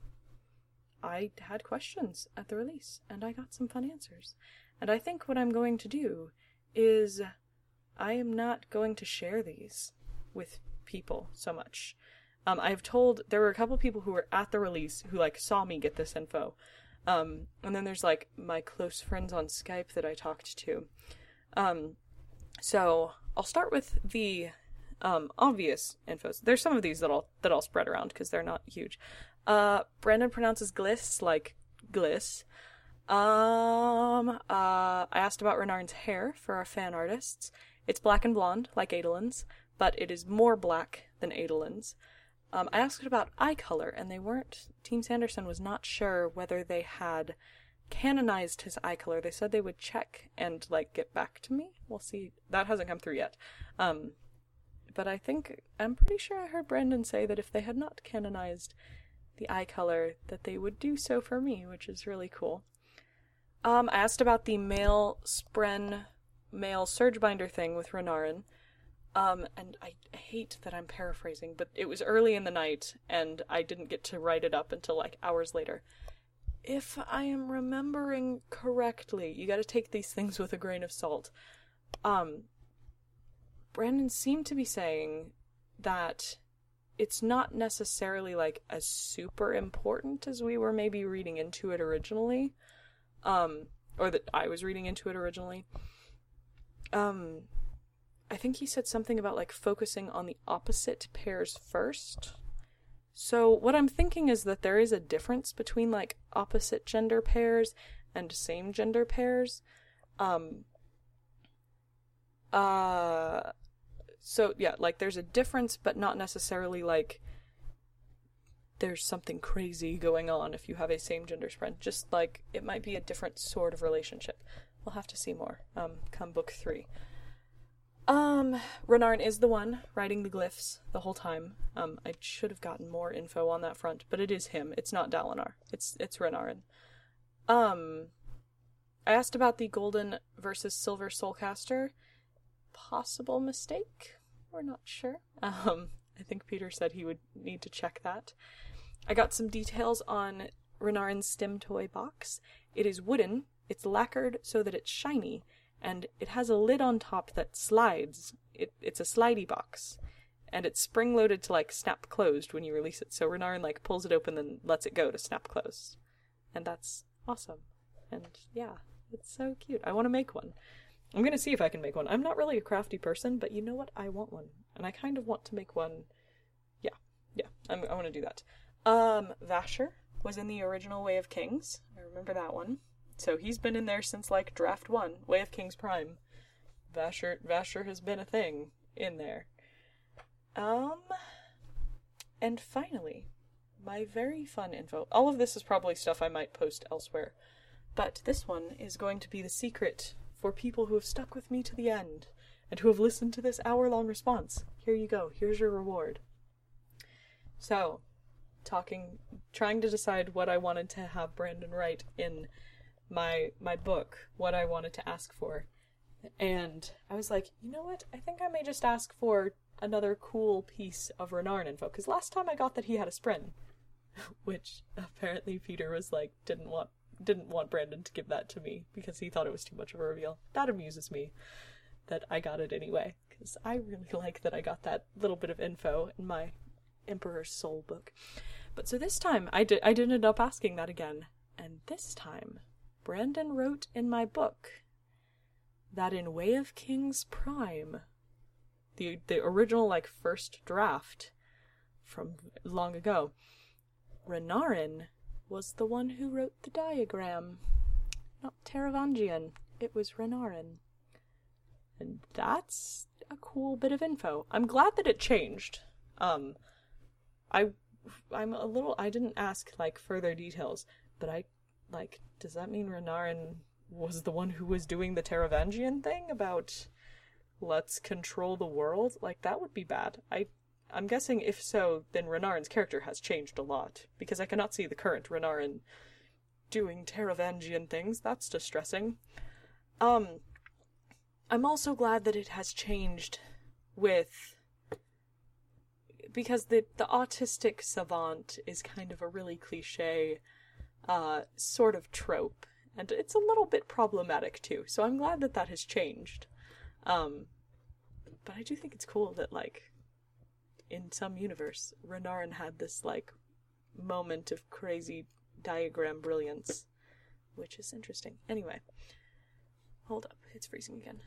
I had questions at the release and I got some fun answers. And I think what I'm going to do is I am not going to share these with people so much. Um, I've told there were a couple people who were at the release who like saw me get this info. Um, and then there's like my close friends on Skype that I talked to. Um, so I'll start with the um, obvious infos. There's some of these that I'll that I'll spread around because they're not huge. Uh, Brandon pronounces Glys like gliss. Um, uh, I asked about Renarin's hair for our fan artists. It's black and blonde, like Adolin's, but it is more black than Adolin's. Um, I asked about eye color, and they weren't. Team Sanderson was not sure whether they had canonized his eye color. They said they would check and like get back to me. We'll see. That hasn't come through yet. Um, but I think I'm pretty sure I heard Brandon say that if they had not canonized the eye color, that they would do so for me, which is really cool. Um, I asked about the male Spren male surge binder thing with Renarin. Um, and I hate that I'm paraphrasing, but it was early in the night, and I didn't get to write it up until like hours later. If I am remembering correctly, you gotta take these things with a grain of salt. Um, Brandon seemed to be saying that it's not necessarily like as super important as we were maybe reading into it originally. Um, or that I was reading into it originally. Um, I think he said something about like focusing on the opposite pairs first. So what I'm thinking is that there is a difference between like opposite gender pairs and same gender pairs. Um uh so yeah, like there's a difference but not necessarily like there's something crazy going on if you have a same gender friend. Just like it might be a different sort of relationship. We'll have to see more. Um come book 3. Um, Renarin is the one writing the glyphs the whole time. Um, I should have gotten more info on that front, but it is him. It's not Dalinar. It's it's Renarin. Um, I asked about the golden versus silver soulcaster. Possible mistake? We're not sure. Um, I think Peter said he would need to check that. I got some details on Renarin's STEM toy box. It is wooden, it's lacquered so that it's shiny, and it has a lid on top that slides. It, it's a slidey box. And it's spring loaded to like snap closed when you release it. So Renarin like pulls it open and lets it go to snap close. And that's awesome. And yeah, it's so cute. I want to make one. I'm gonna see if I can make one. I'm not really a crafty person, but you know what? I want one, and I kind of want to make one. Yeah, yeah, I'm, i want to do that. Um, Vasher was in the original Way of Kings. I remember that one. So he's been in there since like draft one, Way of Kings Prime. Vasher Vasher has been a thing in there. Um, and finally, my very fun info. All of this is probably stuff I might post elsewhere, but this one is going to be the secret for people who have stuck with me to the end and who have listened to this hour long response. Here you go. Here's your reward. So, talking trying to decide what I wanted to have Brandon write in my my book, what I wanted to ask for. And I was like, you know what? I think I may just ask for another cool piece of Renarin info because last time I got that he had a spren, which apparently Peter was like didn't want didn't want Brandon to give that to me because he thought it was too much of a reveal. That amuses me that I got it anyway because I really like that I got that little bit of info in my Emperor's Soul book. But so this time I did I did end up asking that again, and this time Brandon wrote in my book that in Way of Kings Prime, the the original like first draft from long ago, Renarin was the one who wrote the diagram. Not Taravangian, it was Renarin. And that's a cool bit of info. I'm glad that it changed. Um I I'm a little I didn't ask like further details, but I like does that mean Renarin was the one who was doing the Taravangian thing about let's control the world? Like that would be bad. I I'm guessing if so, then Renarin's character has changed a lot, because I cannot see the current Renarin doing Taravangian things. That's distressing. Um, I'm also glad that it has changed with because the the autistic savant is kind of a really cliche uh, sort of trope, and it's a little bit problematic too. So I'm glad that that has changed. Um, but I do think it's cool that like in some universe, Renarin had this like moment of crazy diagram brilliance, which is interesting. Anyway, hold up, it's freezing again.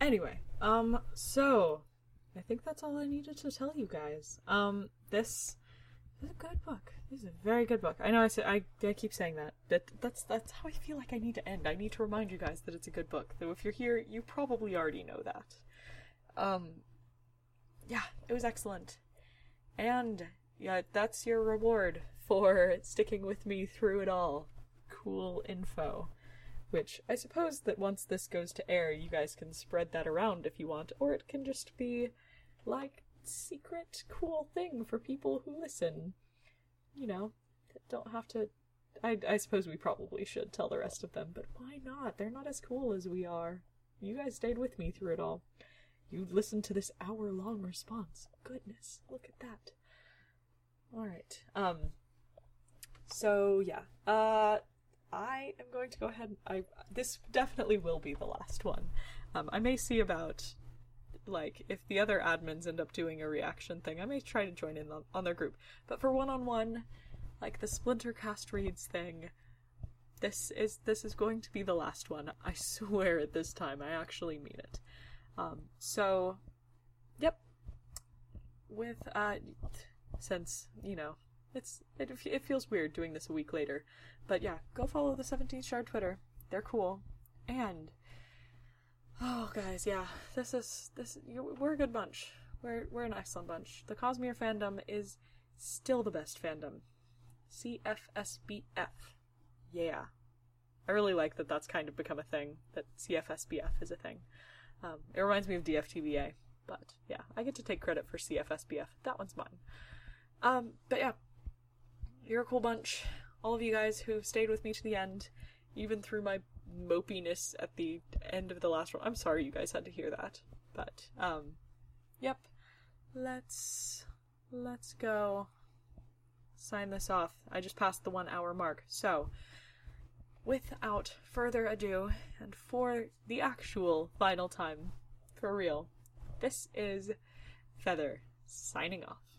Anyway, um, so I think that's all I needed to tell you guys. Um, this is a good book. This is a very good book. I know I say I, I keep saying that, but that's that's how I feel like I need to end. I need to remind you guys that it's a good book. Though if you're here, you probably already know that. Um, yeah, it was excellent. And yeah, that's your reward for sticking with me through it all. Cool info. Which I suppose that once this goes to air, you guys can spread that around if you want, or it can just be like secret cool thing for people who listen. You know, don't have to I, I suppose we probably should tell the rest of them, but why not? They're not as cool as we are. You guys stayed with me through it all. You listened to this hour long response. Goodness, look at that. Alright. Um so yeah. Uh I am going to go ahead I this definitely will be the last one. Um I may see about like if the other admins end up doing a reaction thing, I may try to join in on, on their group. But for one on one, like the Splintercast reads thing, this is this is going to be the last one. I swear at this time. I actually mean it. Um, so, yep. With uh, since you know it's it, it feels weird doing this a week later, but yeah, go follow the 17th Shard Twitter. They're cool, and oh guys, yeah, this is this we're a good bunch. We're we're an excellent bunch. The Cosmere fandom is still the best fandom. CFSBF, yeah. I really like that that's kind of become a thing. That CFSBF is a thing. Um, it reminds me of DFTBA, but yeah, I get to take credit for CFSBF. That one's mine. Um, but yeah, you're a cool bunch. all of you guys who stayed with me to the end, even through my mopiness at the end of the last one. I'm sorry you guys had to hear that, but um, yep. Let's let's go sign this off. I just passed the one hour mark, so without further ado, and for the actual final time, for real, this is Feather signing off.